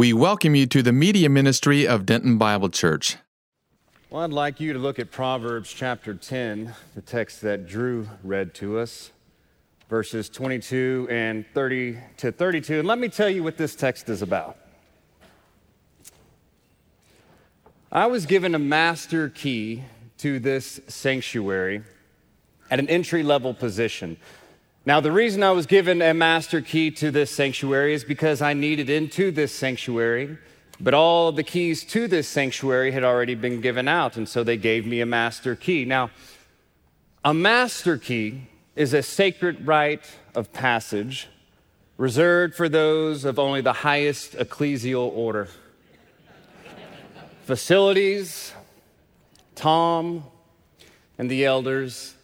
We welcome you to the media ministry of Denton Bible Church. Well, I'd like you to look at Proverbs chapter 10, the text that Drew read to us, verses 22 and 30 to 32. And let me tell you what this text is about. I was given a master key to this sanctuary at an entry level position. Now, the reason I was given a master key to this sanctuary is because I needed into this sanctuary, but all the keys to this sanctuary had already been given out, and so they gave me a master key. Now, a master key is a sacred rite of passage reserved for those of only the highest ecclesial order. Facilities, Tom, and the elders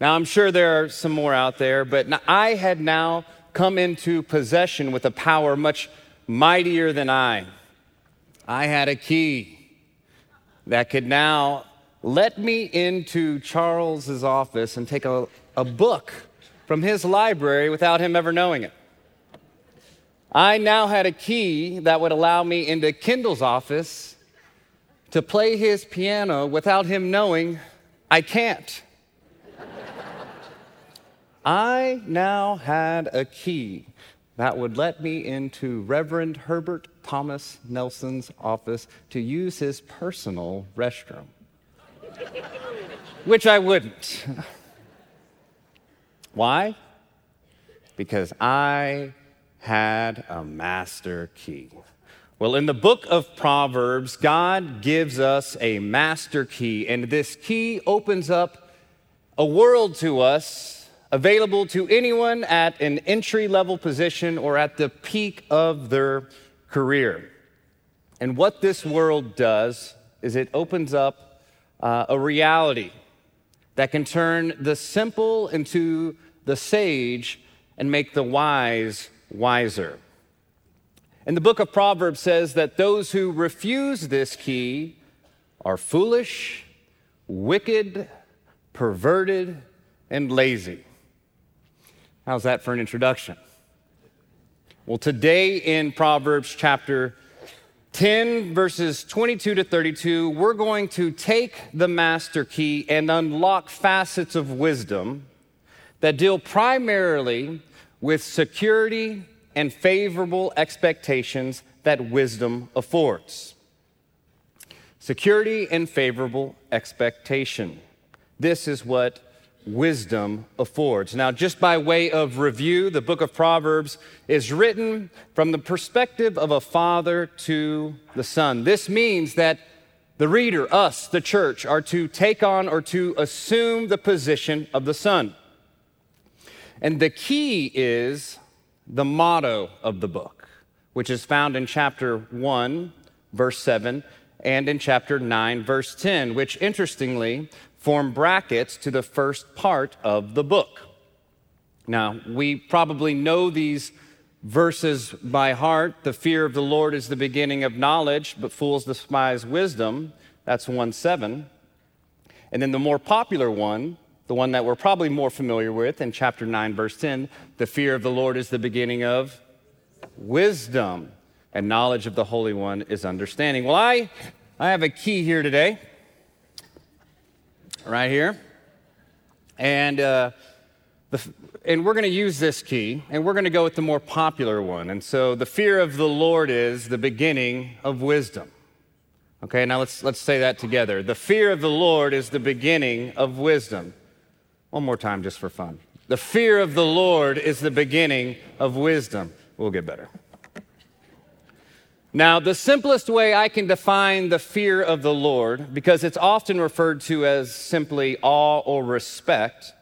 now, I'm sure there are some more out there, but I had now come into possession with a power much mightier than I. I had a key that could now let me into Charles's office and take a, a book from his library without him ever knowing it. I now had a key that would allow me into Kendall's office to play his piano without him knowing I can't. I now had a key that would let me into Reverend Herbert Thomas Nelson's office to use his personal restroom, which I wouldn't. Why? Because I had a master key. Well, in the book of Proverbs, God gives us a master key, and this key opens up a world to us available to anyone at an entry level position or at the peak of their career. And what this world does is it opens up uh, a reality that can turn the simple into the sage and make the wise wiser. And the book of Proverbs says that those who refuse this key are foolish, wicked, perverted, and lazy. How's that for an introduction? Well, today in Proverbs chapter 10, verses 22 to 32, we're going to take the master key and unlock facets of wisdom that deal primarily with security and favorable expectations that wisdom affords. Security and favorable expectation. This is what wisdom affords. Now, just by way of review, the book of Proverbs is written from the perspective of a father to the son. This means that the reader, us, the church, are to take on or to assume the position of the son. And the key is the motto of the book, which is found in chapter 1, verse 7, and in chapter 9, verse 10, which interestingly form brackets to the first part of the book. Now, we probably know these verses by heart. The fear of the Lord is the beginning of knowledge, but fools despise wisdom. That's 1 7. And then the more popular one, the one that we're probably more familiar with in chapter 9, verse 10, the fear of the Lord is the beginning of wisdom, and knowledge of the Holy One is understanding. Well, I, I have a key here today right here. And, uh, the, and we're going to use this key, and we're going to go with the more popular one. And so the fear of the Lord is the beginning of wisdom. Okay, now let's, let's say that together. The fear of the Lord is the beginning of wisdom. One more time, just for fun. The fear of the Lord is the beginning of wisdom. We'll get better. Now, the simplest way I can define the fear of the Lord, because it's often referred to as simply awe or respect,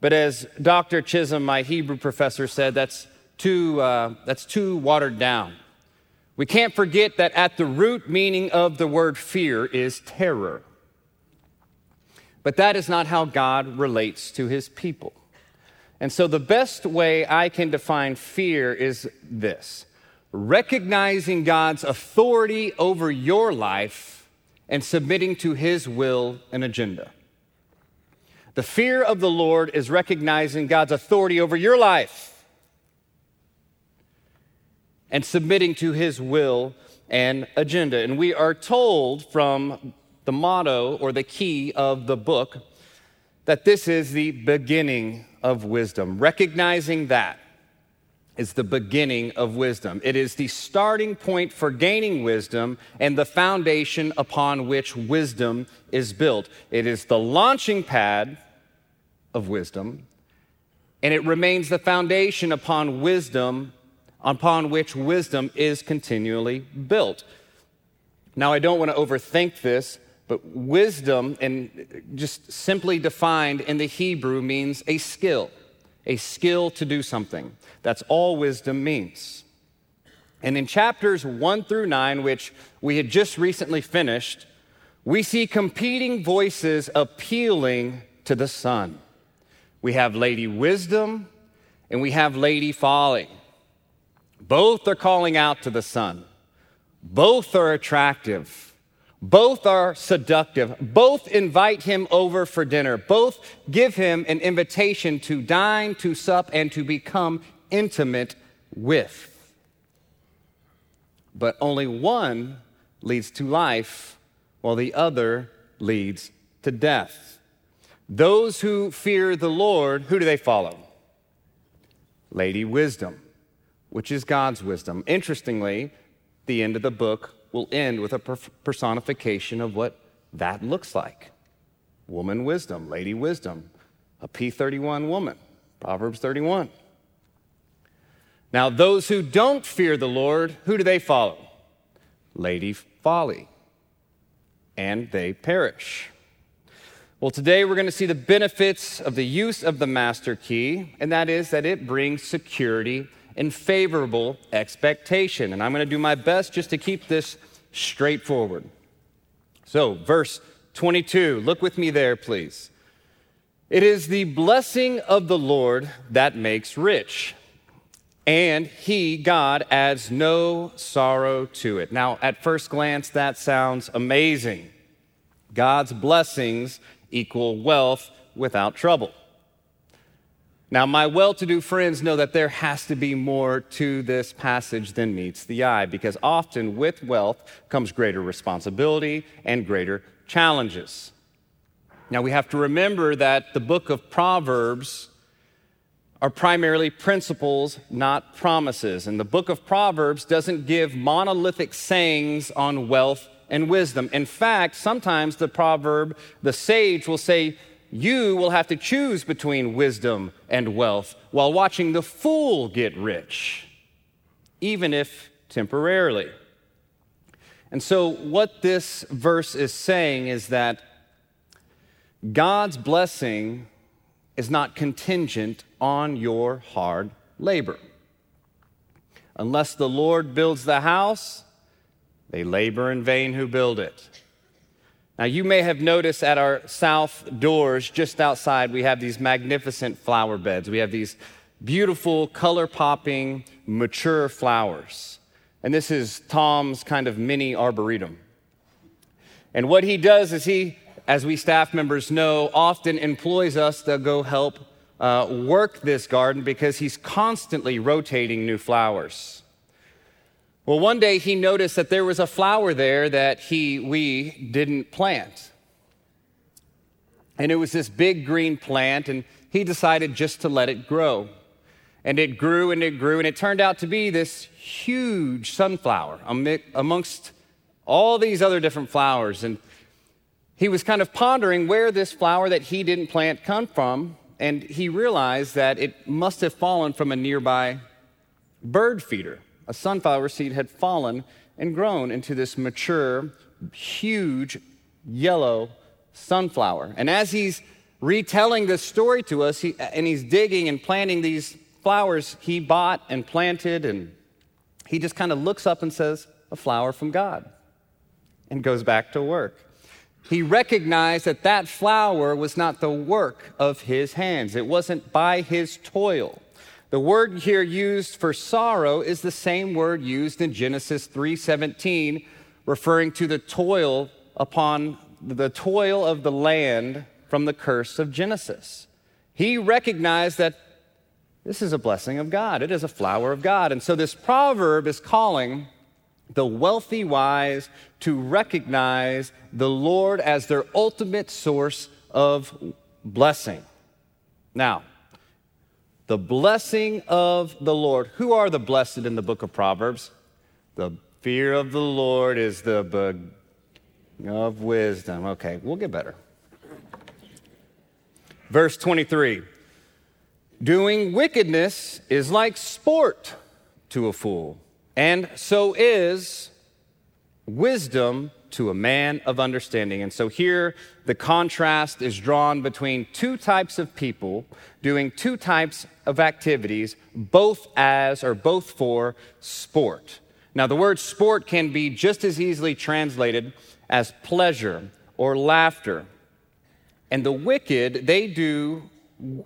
but as Dr. Chisholm, my Hebrew professor, said, that's too, uh, that's too watered down. We can't forget that at the root meaning of the word fear is terror. But that is not how God relates to his people. And so the best way I can define fear is this recognizing God's authority over your life and submitting to his will and agenda. The fear of the Lord is recognizing God's authority over your life and submitting to his will and agenda. And we are told from the motto or the key of the book that this is the beginning of wisdom. Recognizing that is the beginning of wisdom. It is the starting point for gaining wisdom and the foundation upon which wisdom is built. It is the launching pad of wisdom, and it remains the foundation upon wisdom upon which wisdom is continually built. Now, I don't want to overthink this, but wisdom, and just simply defined in the Hebrew, means a skill, a skill to do something. That's all wisdom means. And in chapters one through nine, which we had just recently finished, we see competing voices appealing to the Son. We have Lady Wisdom and we have Lady Folly. Both are calling out to the Son. Both are attractive. Both are seductive. Both invite him over for dinner. Both give him an invitation to dine, to sup, and to become intimate with. But only one leads to life, while the other leads to death. Those who fear the Lord, who do they follow? Lady Wisdom, which is God's wisdom. Interestingly, the end of the book will end with a personification of what that looks like woman wisdom, lady wisdom, a P31 woman, Proverbs 31. Now, those who don't fear the Lord, who do they follow? Lady Folly. And they perish. Well, today we're going to see the benefits of the use of the master key, and that is that it brings security and favorable expectation. And I'm going to do my best just to keep this straightforward. So, verse 22, look with me there, please. It is the blessing of the Lord that makes rich and he, God, adds no sorrow to it. Now, at first glance, that sounds amazing. God's blessings equal wealth without trouble. Now, my well to do friends know that there has to be more to this passage than meets the eye, because often with wealth comes greater responsibility and greater challenges. Now, we have to remember that the book of Proverbs are primarily principles, not promises. And the book of Proverbs doesn't give monolithic sayings on wealth and wisdom. In fact, sometimes the proverb, the sage will say, You will have to choose between wisdom and wealth while watching the fool get rich, even if temporarily. And so, what this verse is saying is that God's blessing is not contingent on your hard labor. Unless the Lord builds the house, they labor in vain who build it. Now, you may have noticed at our south doors, just outside, we have these magnificent flower beds. We have these beautiful, color popping, mature flowers. And this is Tom's kind of mini arboretum. And what he does is he as we staff members know, often employs us to go help uh, work this garden because he's constantly rotating new flowers. Well, one day he noticed that there was a flower there that he, we didn't plant. And it was this big green plant, and he decided just to let it grow. And it grew and it grew, and it turned out to be this huge sunflower amongst all these other different flowers. And he was kind of pondering where this flower that he didn't plant come from, and he realized that it must have fallen from a nearby bird feeder. A sunflower seed had fallen and grown into this mature, huge, yellow sunflower. And as he's retelling this story to us, he, and he's digging and planting these flowers he bought and planted, and he just kind of looks up and says, A flower from God, and goes back to work he recognized that that flower was not the work of his hands. It wasn't by his toil. The word here used for sorrow is the same word used in Genesis 3:17 referring to the toil upon the toil of the land from the curse of Genesis. He recognized that this is a blessing of God. It is a flower of God. And so this proverb is calling the wealthy wise to recognize the Lord as their ultimate source of blessing. Now, the blessing of the Lord. Who are the blessed in the book of Proverbs? The fear of the Lord is the bug of wisdom. Okay, we'll get better. Verse 23 Doing wickedness is like sport to a fool, and so is wisdom to a man of understanding. And so here the contrast is drawn between two types of people doing two types of activities, both as or both for sport. Now, the word sport can be just as easily translated as pleasure or laughter. And the wicked, they do,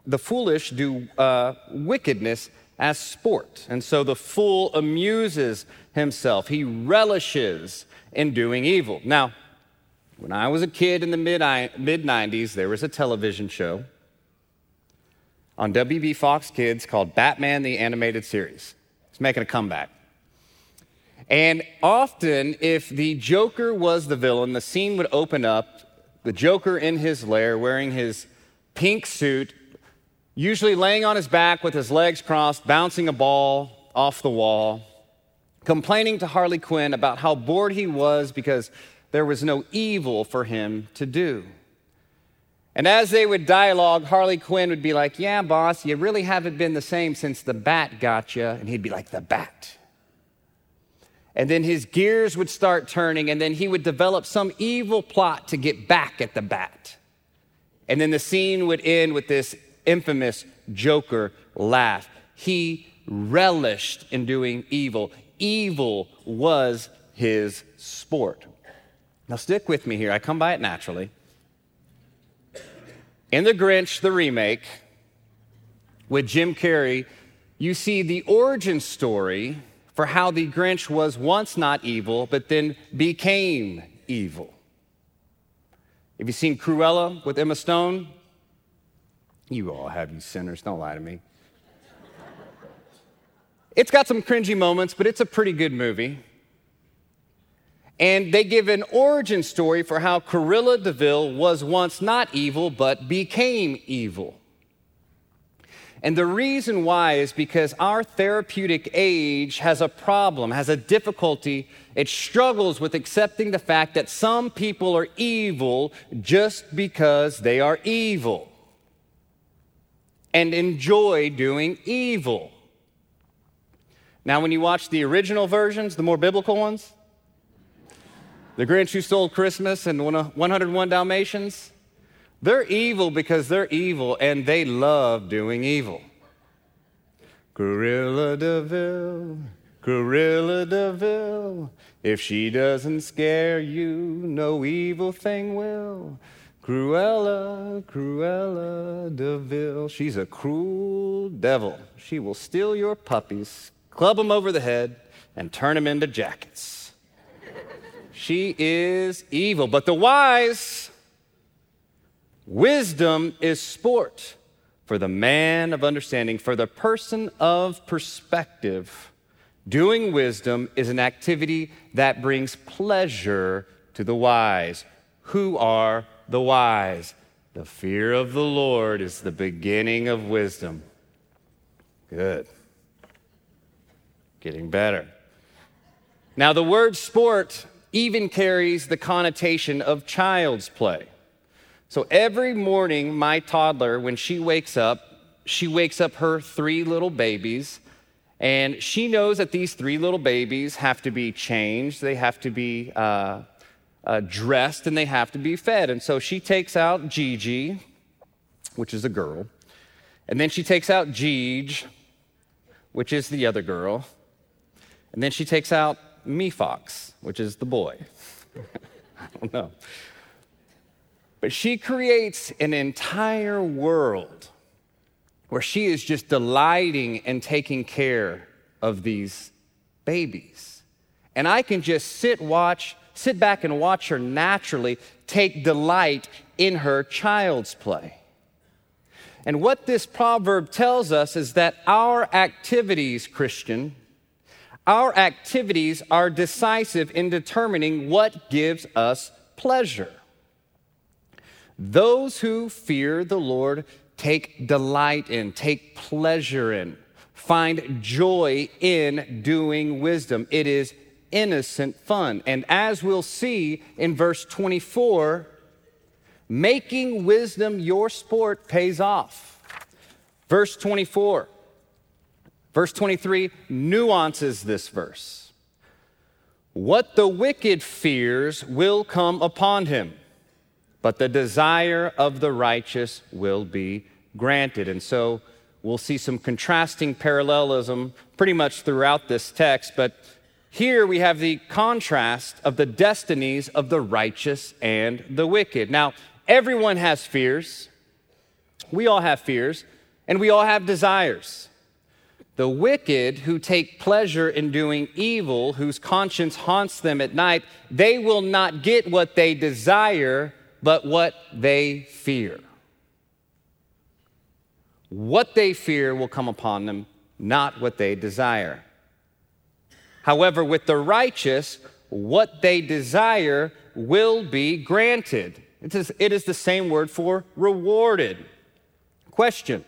the foolish do uh, wickedness as sport. And so the fool amuses himself, he relishes in doing evil. Now, when I was a kid in the mid 90s, there was a television show on WB Fox Kids called Batman the Animated Series. It's making a comeback. And often, if the Joker was the villain, the scene would open up, the Joker in his lair wearing his pink suit, usually laying on his back with his legs crossed, bouncing a ball off the wall, complaining to Harley Quinn about how bored he was because there was no evil for him to do. And as they would dialogue, Harley Quinn would be like, Yeah, boss, you really haven't been the same since the bat got you. And he'd be like, The bat. And then his gears would start turning, and then he would develop some evil plot to get back at the bat. And then the scene would end with this infamous Joker laugh. He relished in doing evil. Evil was his sport. Now, stick with me here. I come by it naturally. In The Grinch, the remake, with Jim Carrey, you see the origin story for how the Grinch was once not evil, but then became evil. Have you seen Cruella with Emma Stone? You all have, you sinners. Don't lie to me. It's got some cringy moments, but it's a pretty good movie. And they give an origin story for how Cruella de Vil was once not evil, but became evil. And the reason why is because our therapeutic age has a problem, has a difficulty. It struggles with accepting the fact that some people are evil just because they are evil and enjoy doing evil. Now, when you watch the original versions, the more biblical ones, the Grinch Who Stole Christmas and 101 Dalmatians, they're evil because they're evil and they love doing evil. Cruella de Vil, Cruella de Vil, if she doesn't scare you, no evil thing will. Cruella, Cruella de Vil, she's a cruel devil. She will steal your puppies, club them over the head, and turn them into jackets. she is evil. But the wise, wisdom is sport for the man of understanding, for the person of perspective. Doing wisdom is an activity that brings pleasure to the wise. Who are the wise? The fear of the Lord is the beginning of wisdom. Good getting better. Now, the word sport even carries the connotation of child's play. So every morning, my toddler, when she wakes up, she wakes up her three little babies, and she knows that these three little babies have to be changed, they have to be uh, uh, dressed, and they have to be fed. And so she takes out Gigi, which is a girl, and then she takes out Jeej, which is the other girl, and then she takes out Me Fox, which is the boy. I don't know. But she creates an entire world where she is just delighting and taking care of these babies. And I can just sit watch sit back and watch her naturally take delight in her child's play. And what this proverb tells us is that our activities, Christian, our activities are decisive in determining what gives us pleasure. Those who fear the Lord take delight in, take pleasure in, find joy in doing wisdom. It is innocent fun. And as we'll see in verse 24, making wisdom your sport pays off. Verse 24. Verse 23 nuances this verse. What the wicked fears will come upon him, but the desire of the righteous will be granted. And so we'll see some contrasting parallelism pretty much throughout this text, but here we have the contrast of the destinies of the righteous and the wicked. Now, everyone has fears. We all have fears, and we all have desires. The wicked who take pleasure in doing evil, whose conscience haunts them at night, they will not get what they desire, but what they fear. What they fear will come upon them, not what they desire. However, with the righteous, what they desire will be granted. It is, it is the same word for rewarded. Question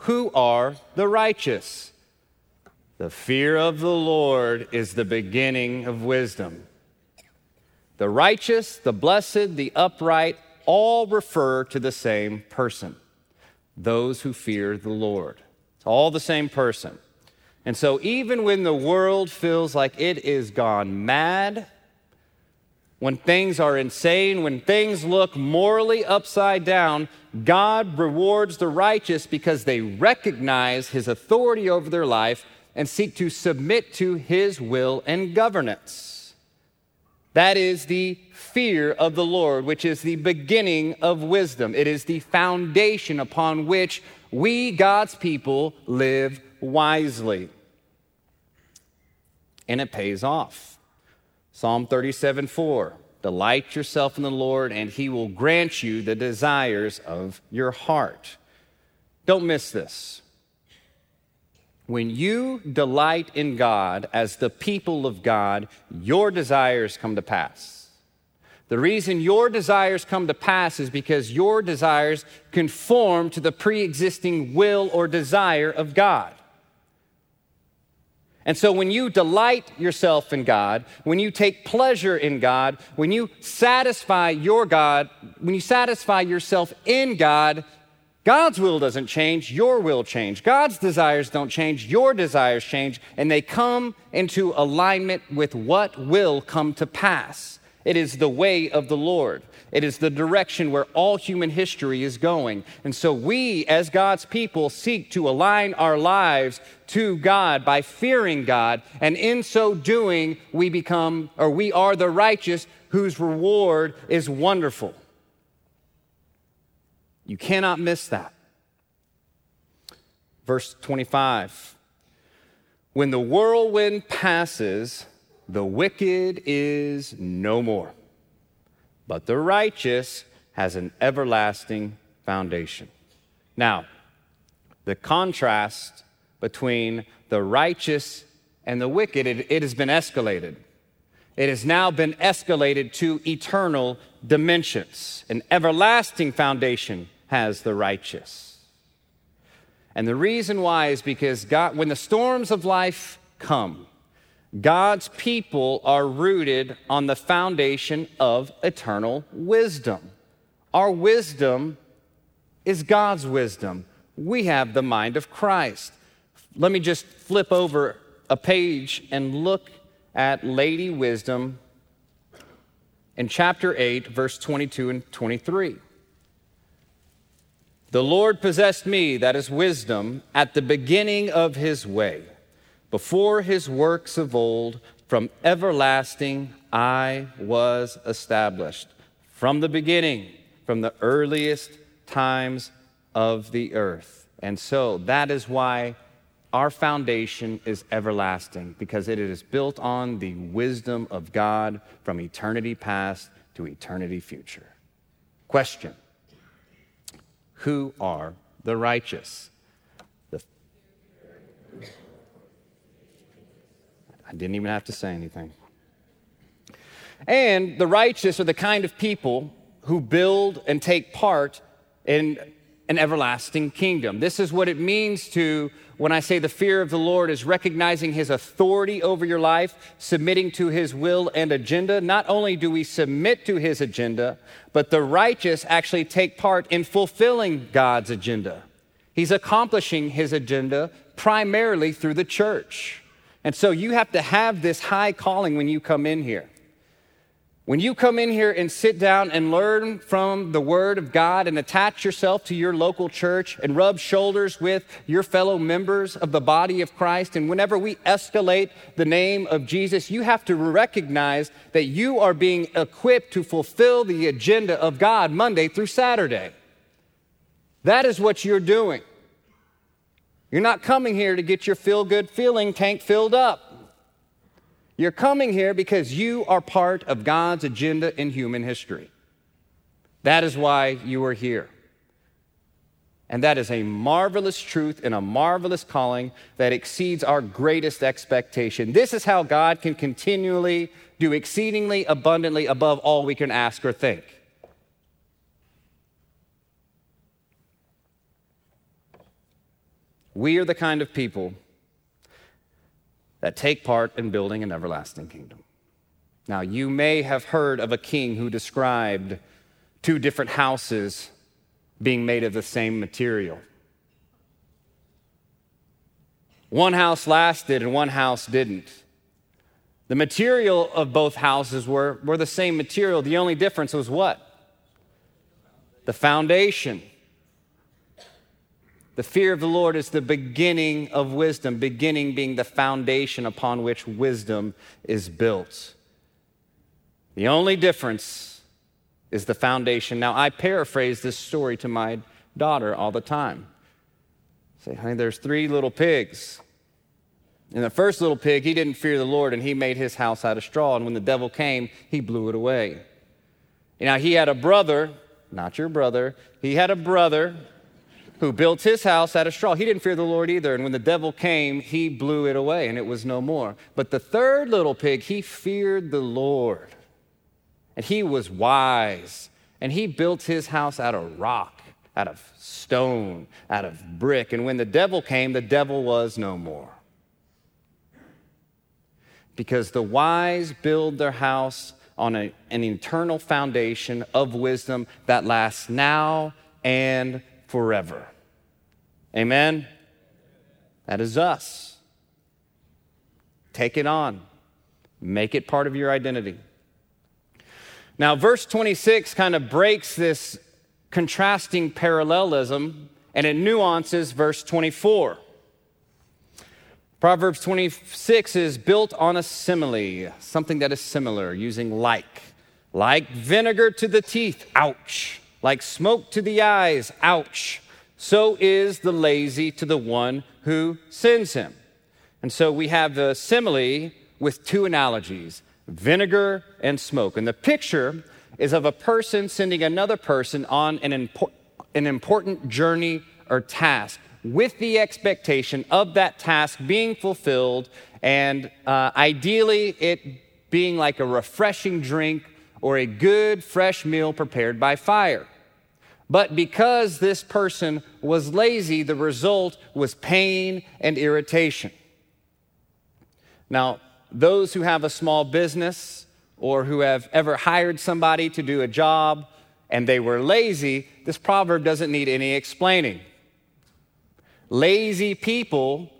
Who are the righteous? The fear of the Lord is the beginning of wisdom. The righteous, the blessed, the upright all refer to the same person those who fear the Lord. It's all the same person. And so, even when the world feels like it is gone mad, when things are insane, when things look morally upside down, God rewards the righteous because they recognize his authority over their life and seek to submit to his will and governance. That is the fear of the Lord, which is the beginning of wisdom. It is the foundation upon which we, God's people, live wisely and it pays off. Psalm 37 4 Delight yourself in the Lord, and he will grant you the desires of your heart. Don't miss this. When you delight in God as the people of God, your desires come to pass. The reason your desires come to pass is because your desires conform to the pre existing will or desire of God. And so when you delight yourself in God, when you take pleasure in God, when you satisfy your God, when you satisfy yourself in God, God's will doesn't change, your will change. God's desires don't change, your desires change, and they come into alignment with what will come to pass. It is the way of the Lord. It is the direction where all human history is going. And so we, as God's people, seek to align our lives to God by fearing God. And in so doing, we become, or we are the righteous whose reward is wonderful. You cannot miss that. Verse 25 When the whirlwind passes, the wicked is no more, but the righteous has an everlasting foundation. Now, the contrast between the righteous and the wicked, it, it, has been escalated. It has now been escalated to eternal dimensions. An everlasting foundation has the righteous. And the reason why is because God, when the storms of life come, God's people are rooted on the foundation of eternal wisdom. Our wisdom is God's wisdom. We have the mind of Christ. Let me just flip over a page and look at Lady Wisdom in chapter 8, verse 22 and 23. The Lord possessed me, that is wisdom, at the beginning of his way before his works of old, from everlasting I was established. From the beginning, from the earliest times of the earth. And so that is why our foundation is everlasting, because it is built on the wisdom of God from eternity past to eternity future. Question Who are the righteous. I didn't even have to say anything. And the righteous are the kind of people who build and take part in an everlasting kingdom. This is what it means to, when I say the fear of the Lord, is recognizing his authority over your life, submitting to his will and agenda. Not only do we submit to his agenda, but the righteous actually take part in fulfilling God's agenda. He's accomplishing his agenda primarily through the church. And so you have to have this high calling when you come in here. When you come in here and sit down and learn from the Word of God and attach yourself to your local church and rub shoulders with your fellow members of the body of Christ, and whenever we escalate the name of Jesus, you have to recognize that you are being equipped to fulfill the agenda of God Monday through Saturday. That is what you're doing. You're not coming here to get your feel good feeling tank filled up. You're coming here because you are part of God's agenda in human history. That is why you are here. And that is a marvelous truth and a marvelous calling that exceeds our greatest expectation. This is how God can continually do exceedingly abundantly above all we can ask or think. We are the kind of people that take part in building an everlasting kingdom. Now, you may have heard of a king who described two different houses being made of the same material. One house lasted and one house didn't. The material of both houses were, were the same material. The only difference was what? The foundation. The fear of the Lord is the beginning of wisdom, beginning being the foundation upon which wisdom is built. The only difference is the foundation. Now, I paraphrase this story to my daughter all the time. I say, honey, there's three little pigs. And the first little pig, he didn't fear the Lord and he made his house out of straw. And when the devil came, he blew it away. Now, he had a brother, not your brother, he had a brother who built his house out of straw. He didn't fear the Lord either. And when the devil came, he blew it away and it was no more. But the third little pig, he feared the Lord. And he was wise. And he built his house out of rock, out of stone, out of brick. And when the devil came, the devil was no more. Because the wise build their house on a, an eternal foundation of wisdom that lasts now and forever. Amen? That is us. Take it on, make it part of your identity. Now, verse 26 kind of breaks this contrasting parallelism and it nuances verse 24. Proverbs 26 is built on a simile, something that is similar, using like. Like vinegar to the teeth, ouch like smoke to the eyes, ouch. So is the lazy to the one who sends him. And so we have the simile with two analogies vinegar and smoke. And the picture is of a person sending another person on an, an important journey or task with the expectation of that task being fulfilled and uh, ideally it being like a refreshing drink or a good fresh meal prepared by fire. But because this person was lazy, the result was pain and irritation. Now, those who have a small business or who have ever hired somebody to do a job and they were lazy, this proverb doesn't need any explaining. Lazy people,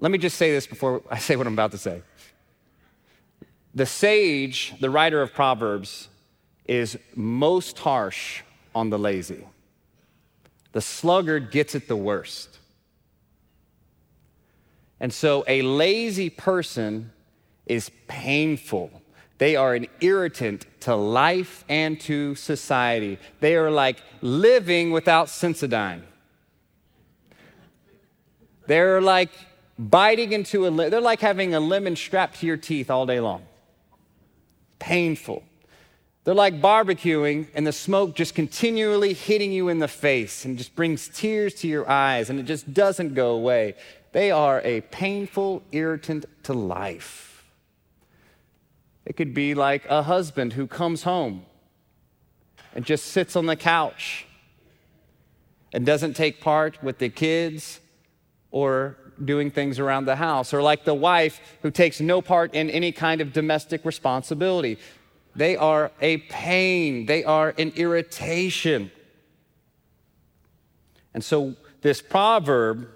let me just say this before I say what I'm about to say. The sage, the writer of Proverbs, is most harsh on the lazy. The sluggard gets it the worst. And so a lazy person is painful. They are an irritant to life and to society. They are like living without Sensodyne. They're like biting into a, they're like having a lemon strapped to your teeth all day long. Painful. They're like barbecuing and the smoke just continually hitting you in the face and just brings tears to your eyes and it just doesn't go away. They are a painful irritant to life. It could be like a husband who comes home and just sits on the couch and doesn't take part with the kids or doing things around the house, or like the wife who takes no part in any kind of domestic responsibility. They are a pain, they are an irritation. And so, this proverb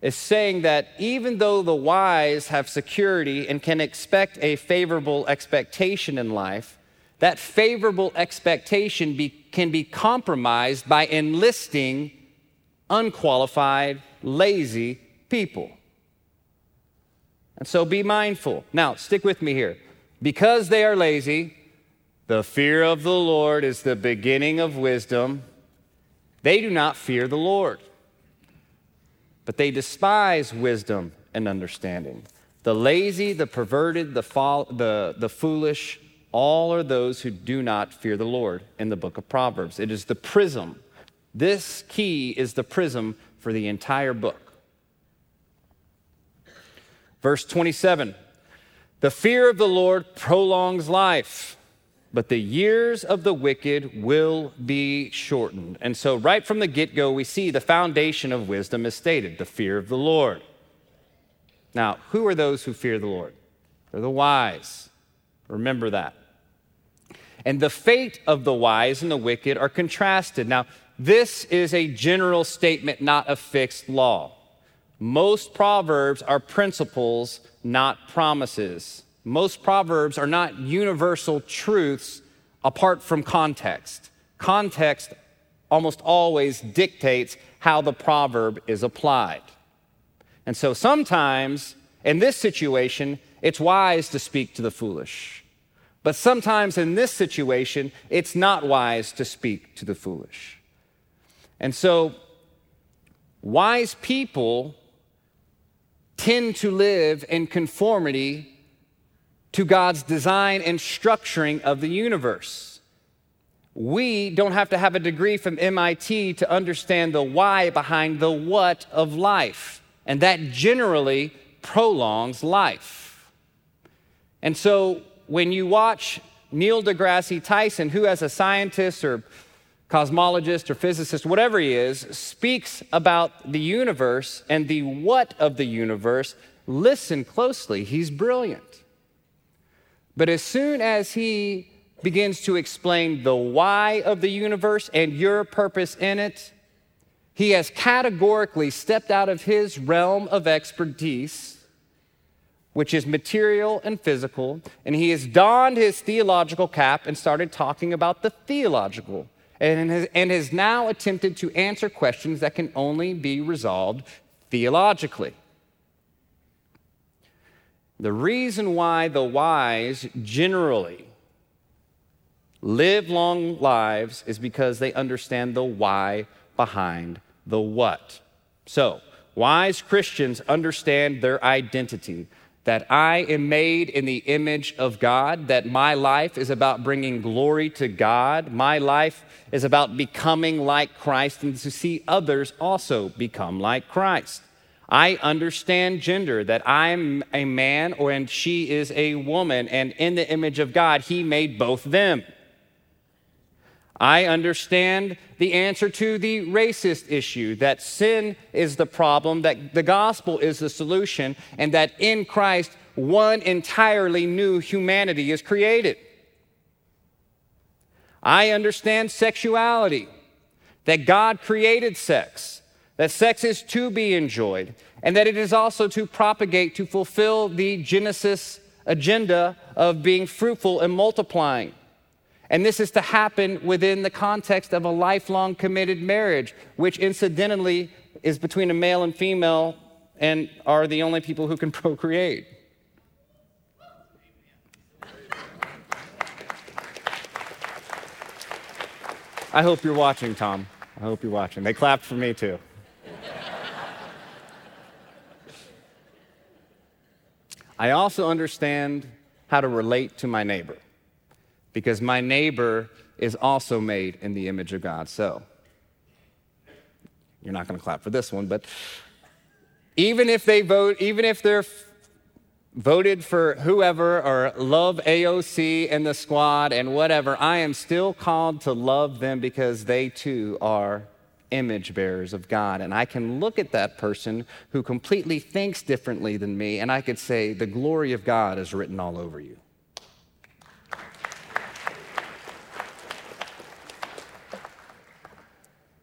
is saying that even though the wise have security and can expect a favorable expectation in life, that favorable expectation be, can be compromised by enlisting unqualified, lazy people. And so be mindful. Now, stick with me here. Because they are lazy, the fear of the Lord is the beginning of wisdom. They do not fear the Lord, but they despise wisdom and understanding. The lazy, the perverted, the, the, the foolish, all are those who do not fear the Lord in the book of Proverbs. It is the prism. This key is the prism for the entire book. Verse 27 The fear of the Lord prolongs life, but the years of the wicked will be shortened. And so, right from the get go, we see the foundation of wisdom is stated the fear of the Lord. Now, who are those who fear the Lord? They're the wise. Remember that. And the fate of the wise and the wicked are contrasted. Now, this is a general statement, not a fixed law. Most proverbs are principles, not promises. Most proverbs are not universal truths apart from context. Context almost always dictates how the proverb is applied. And so sometimes, in this situation, it's wise to speak to the foolish. But sometimes in this situation, it's not wise to speak to the foolish. And so, wise people tend to live in conformity to God's design and structuring of the universe. We don't have to have a degree from MIT to understand the why behind the what of life, and that generally prolongs life. And so when you watch Neil deGrasse Tyson, who as a scientist or cosmologist or physicist, whatever he is, speaks about the universe and the what of the universe, listen closely. He's brilliant. But as soon as he begins to explain the why of the universe and your purpose in it, he has categorically stepped out of his realm of expertise, which is material and physical, and he has donned his theological cap and started talking about the theological and has, and has now attempted to answer questions that can only be resolved theologically. The reason why the wise generally live long lives is because they understand the why behind the what. So, wise Christians understand their identity that I am made in the image of God, that my life is about bringing glory to God. My life is about becoming like Christ and to see others also become like Christ. I understand gender, that I'm a man or and she is a woman, and in the image of God, He made both them. I understand the answer to the racist issue that sin is the problem, that the gospel is the solution, and that in Christ, one entirely new humanity is created. I understand sexuality, that God created sex, that sex is to be enjoyed, and that it is also to propagate, to fulfill the Genesis agenda of being fruitful and multiplying. And this is to happen within the context of a lifelong committed marriage, which incidentally is between a male and female and are the only people who can procreate. I hope you're watching, Tom. I hope you're watching. They clapped for me too. I also understand how to relate to my neighbor because my neighbor is also made in the image of God. So, you're not going to clap for this one, but even if they vote, even if they're voted for whoever or love AOC and the squad and whatever, I am still called to love them because they too are image bearers of God. And I can look at that person who completely thinks differently than me and I could say, The glory of God is written all over you.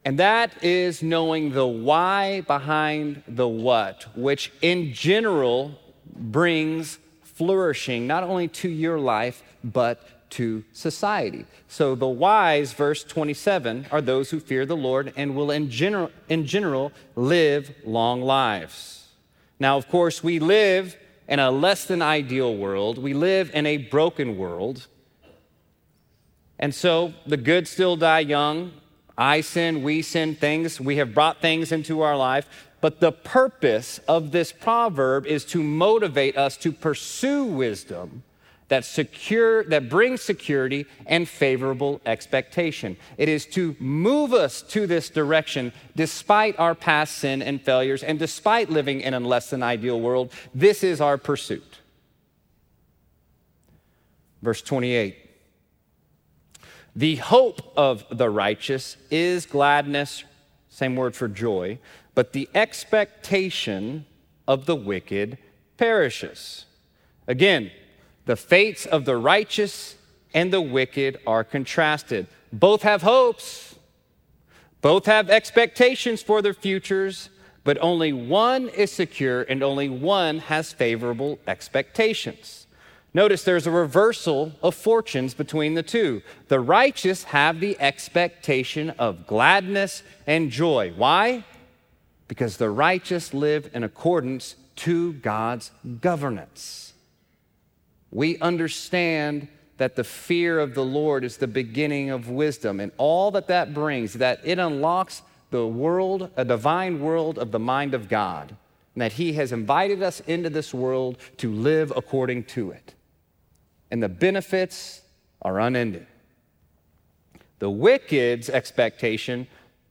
And that is knowing the why behind the what, which in general brings flourishing not only to your life, but to society. So the wise, verse 27, are those who fear the Lord and will in general, in general live long lives. Now, of course, we live in a less than ideal world. We live in a broken world. And so the good still die young. I sin, we sin things. We have brought things into our life. But the purpose of this proverb is to motivate us to pursue wisdom that secure that brings security and favorable expectation. It is to move us to this direction despite our past sin and failures and despite living in a less than ideal world. This is our pursuit. Verse 28. The hope of the righteous is gladness, same word for joy, but the expectation of the wicked perishes. Again, the fates of the righteous and the wicked are contrasted. Both have hopes, both have expectations for their futures, but only one is secure and only one has favorable expectations. Notice there's a reversal of fortunes between the two. The righteous have the expectation of gladness and joy. Why? because the righteous live in accordance to God's governance. We understand that the fear of the Lord is the beginning of wisdom, and all that that brings, that it unlocks the world, a divine world of the mind of God, and that He has invited us into this world to live according to it. And the benefits are unending. The wicked's expectation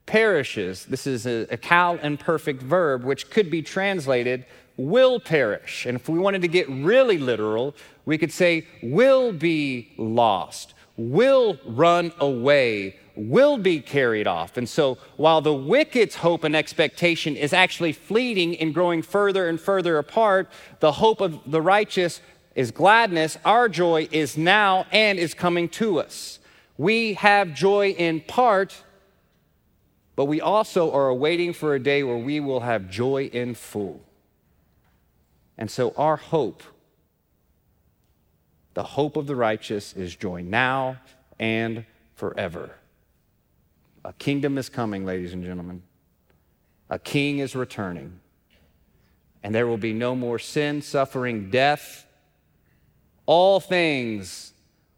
perishes. This is a, a Qal imperfect verb, which could be translated will perish. And if we wanted to get really literal, we could say will be lost, will run away, will be carried off. And so while the wicked's hope and expectation is actually fleeting and growing further and further apart, the hope of the righteous is gladness. Our joy is now and is coming to us. We have joy in part but we also are waiting for a day where we will have joy in full. And so our hope, the hope of the righteous, is joy now and forever. A kingdom is coming, ladies and gentlemen. A king is returning. And there will be no more sin, suffering, death. All things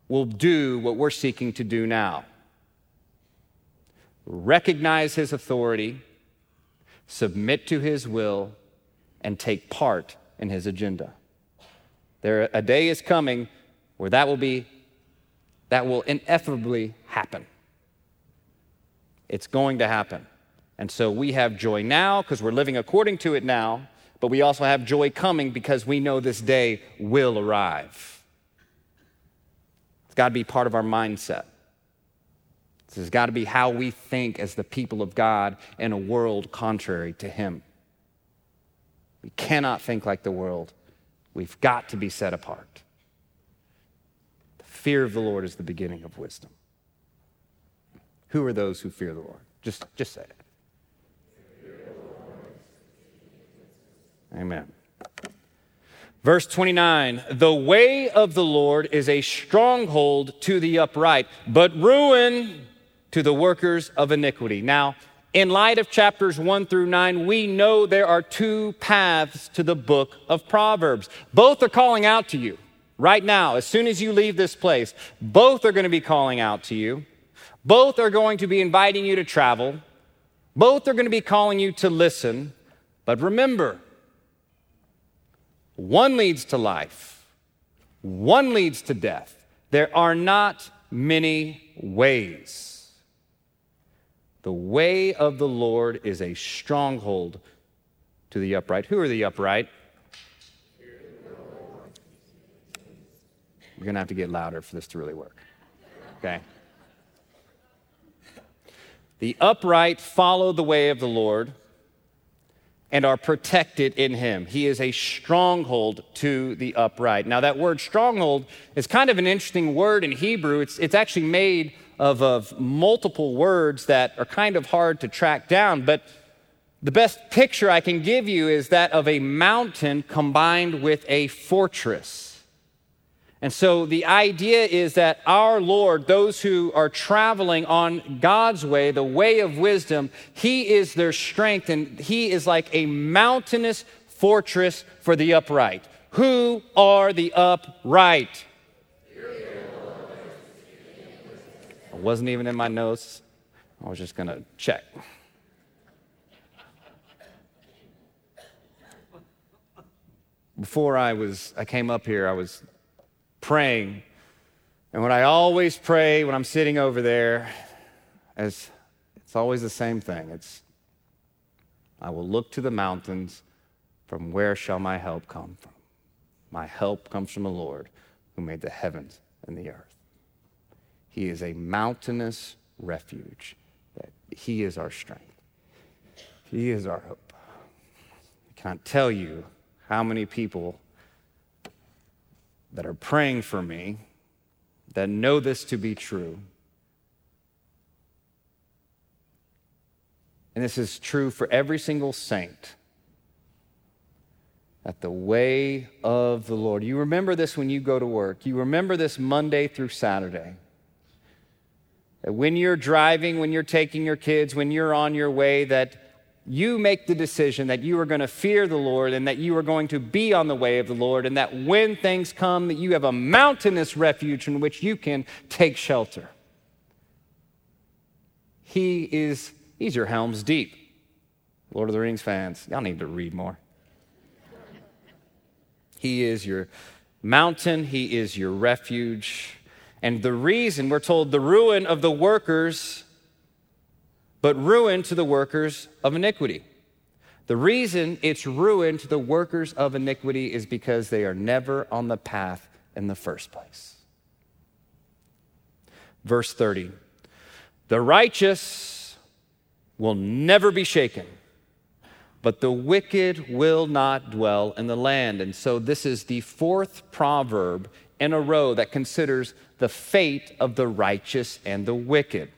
will do what we're seeking to do now recognize his authority, submit to his will, and take part in his agenda. There, a day is coming where that will be, that will ineffably happen. It's going to happen. And so we have joy now because we're living according to it now, but we also have joy coming because we know this day will arrive. It's got to be part of our mindset. This has got to be how we think as the people of God in a world contrary to Him. We cannot think like the world. We've got to be set apart. The fear of the Lord is the beginning of wisdom. Who are those who fear the Lord? Just, just say it. Amen. Verse 29 The way of the Lord is a stronghold to the upright, but ruin to the workers of iniquity. Now, in light of chapters 1 through 9, we know there are two paths to the book of Proverbs. Both are calling out to you right now, as soon as you leave this place. Both are going to be calling out to you. Both are going to be inviting you to travel. Both are going to be calling you to listen. But remember, one leads to life, one leads to death. There are not many ways. The way of the Lord is a stronghold to the upright. Who are the upright? We're going to have to get louder for this to really work. Okay? The upright follow the way of the Lord and are protected in him. He is a stronghold to the upright. Now, that word stronghold is kind of an interesting word in Hebrew. It's, it's actually made of, of multiple words that are kind of hard to track down, but the best picture I can give you is that of a mountain combined with a fortress. And so the idea is that our Lord, those who are traveling on God's way, the way of wisdom, He is their strength and He is like a mountainous fortress for the upright. Who are the upright? I wasn't even in my notes. I was just going to check. Before I was I came up here, I was praying. And what I always pray when I'm sitting over there is it's always the same thing. It's I will look to the mountains from where shall my help come from? My help comes from the Lord who made the heavens and the earth. He is a mountainous refuge. That he is our strength. He is our hope. I can't tell you how many people that are praying for me that know this to be true. And this is true for every single saint. That the way of the Lord. You remember this when you go to work. You remember this Monday through Saturday. That when you're driving, when you're taking your kids, when you're on your way, that you make the decision that you are going to fear the Lord and that you are going to be on the way of the Lord, and that when things come, that you have a mountainous refuge in which you can take shelter. He is, he's your Helm's Deep. Lord of the Rings fans, y'all need to read more. He is your mountain, He is your refuge. And the reason we're told the ruin of the workers but ruin to the workers of iniquity. The reason it's ruin to the workers of iniquity is because they are never on the path in the first place. Verse 30 The righteous will never be shaken, but the wicked will not dwell in the land. And so, this is the fourth proverb in a row that considers the fate of the righteous and the wicked.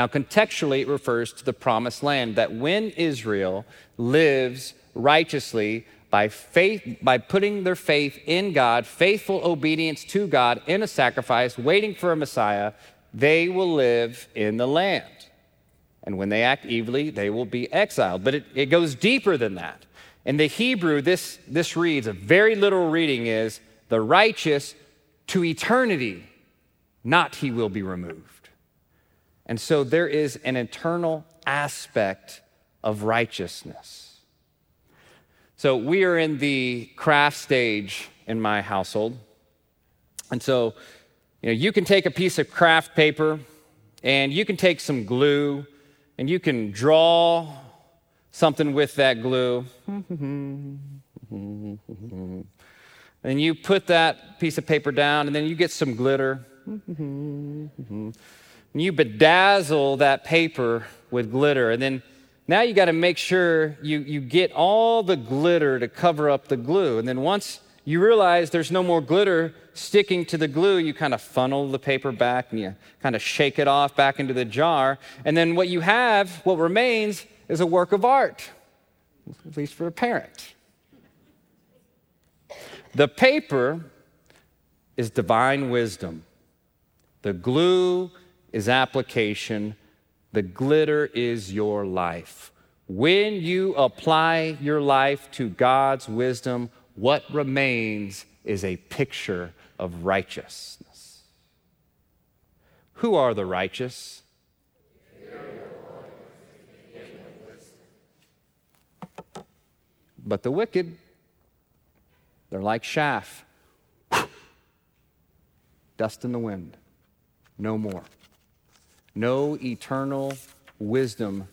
Now, contextually, it refers to the promised land that when Israel lives righteously by faith, by putting their faith in God, faithful obedience to God in a sacrifice, waiting for a Messiah, they will live in the land. And when they act evilly, they will be exiled. But it, it goes deeper than that. In the Hebrew, this, this reads a very literal reading is the righteous to eternity, not he will be removed. And so there is an internal aspect of righteousness. So we are in the craft stage in my household. And so, you know, you can take a piece of craft paper and you can take some glue and you can draw something with that glue. and you put that piece of paper down and then you get some glitter. And you bedazzle that paper with glitter. And then now you got to make sure you, you get all the glitter to cover up the glue. And then once you realize there's no more glitter sticking to the glue, you kind of funnel the paper back and you kind of shake it off back into the jar. And then what you have, what remains, is a work of art, at least for a parent. The paper is divine wisdom. The glue is application. The glitter is your life. When you apply your life to God's wisdom, what remains is a picture of righteousness. Who are the righteous? But the wicked, they're like chaff, dust in the wind. no more. No eternal wisdom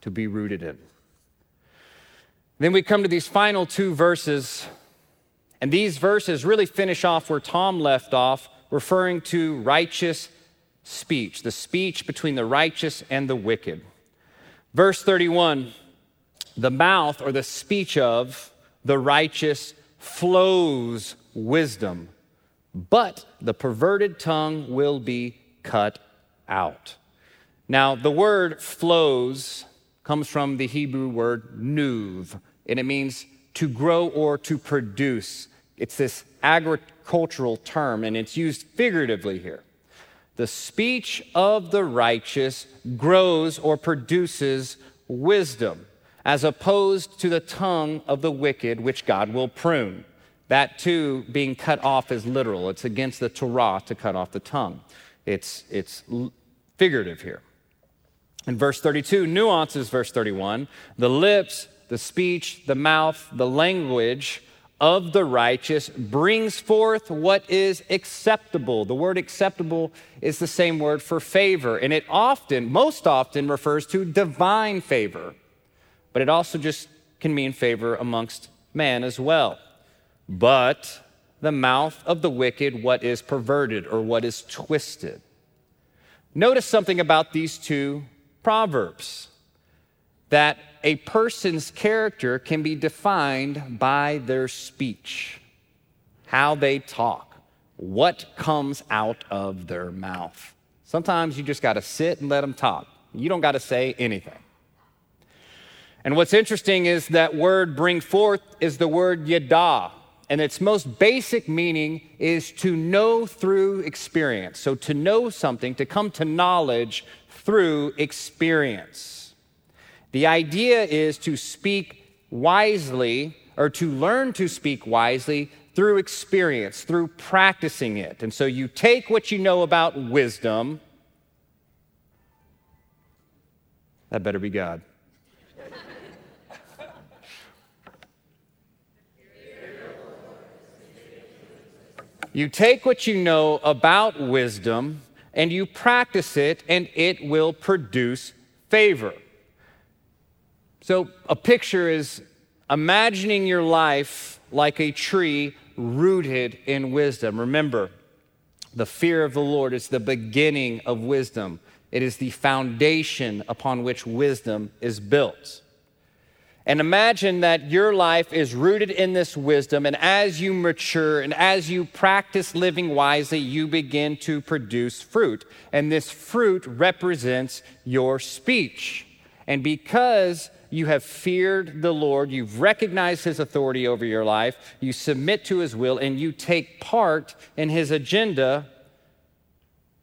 to be rooted in. Then we come to these final two verses, and these verses really finish off where Tom left off, referring to righteous speech, the speech between the righteous and the wicked. Verse 31 the mouth or the speech of the righteous flows wisdom, but the perverted tongue will be cut out. Now, the word flows comes from the Hebrew word nuv, and it means to grow or to produce. It's this agricultural term, and it's used figuratively here. The speech of the righteous grows or produces wisdom, as opposed to the tongue of the wicked, which God will prune. That too, being cut off is literal. It's against the Torah to cut off the tongue. It's, it's figurative here. In verse 32, nuances verse 31. The lips, the speech, the mouth, the language of the righteous brings forth what is acceptable. The word acceptable is the same word for favor, and it often, most often, refers to divine favor, but it also just can mean favor amongst man as well. But the mouth of the wicked, what is perverted or what is twisted. Notice something about these two proverbs that a person's character can be defined by their speech, how they talk, what comes out of their mouth. Sometimes you just got to sit and let them talk. You don't got to say anything. And what's interesting is that word bring forth is the word yada. And its most basic meaning is to know through experience. So to know something, to come to knowledge through experience. The idea is to speak wisely or to learn to speak wisely through experience, through practicing it. And so you take what you know about wisdom. That better be God. You take what you know about wisdom and you practice it, and it will produce favor. So, a picture is imagining your life like a tree rooted in wisdom. Remember, the fear of the Lord is the beginning of wisdom, it is the foundation upon which wisdom is built. And imagine that your life is rooted in this wisdom, and as you mature and as you practice living wisely, you begin to produce fruit. And this fruit represents your speech. And because you have feared the Lord, you've recognized his authority over your life, you submit to his will, and you take part in his agenda,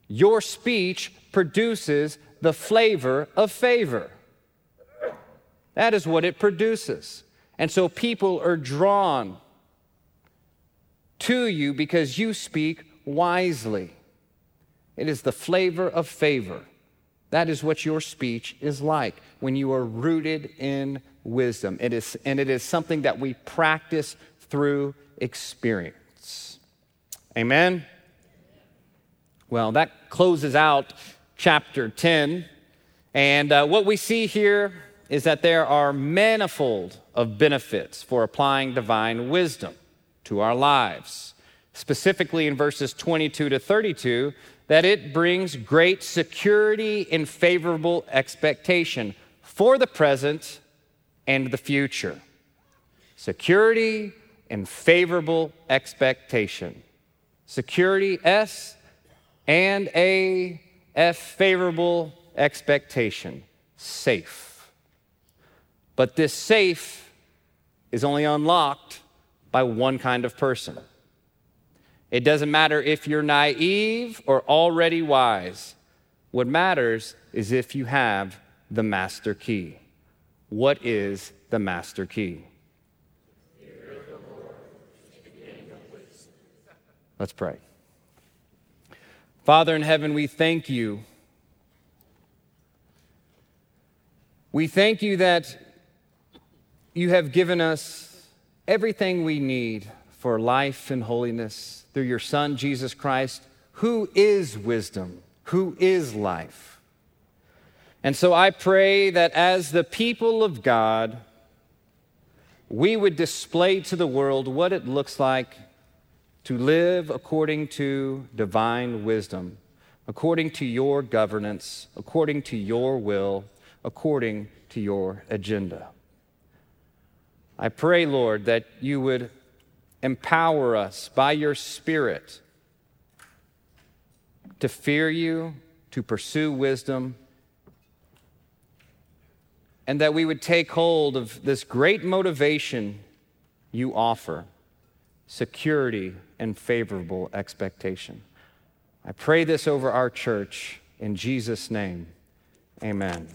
your speech produces the flavor of favor. That is what it produces. And so people are drawn to you because you speak wisely. It is the flavor of favor. That is what your speech is like when you are rooted in wisdom. It is, and it is something that we practice through experience. Amen? Well, that closes out chapter 10. And uh, what we see here is that there are manifold of benefits for applying divine wisdom to our lives. Specifically in verses 22 to 32, that it brings great security and favorable expectation for the present and the future. Security and favorable expectation. Security, S, and a F, favorable expectation. Safe. But this safe is only unlocked by one kind of person it doesn't matter if you're naive or already wise. What matters is if you have the master key. What is the master key? Let's pray. Father in heaven, we thank you. We thank you that you have given us everything we need for life and holiness through your Son, Jesus Christ, who is wisdom, who is life. And so I pray that as the people of God, we would display to the world what it looks like to live according to divine wisdom, according to your governance, according to your will, according to your agenda. I pray, Lord, that you would empower us by your Spirit to fear you, to pursue wisdom, and that we would take hold of this great motivation you offer security and favorable expectation. I pray this over our church in Jesus' name. Amen.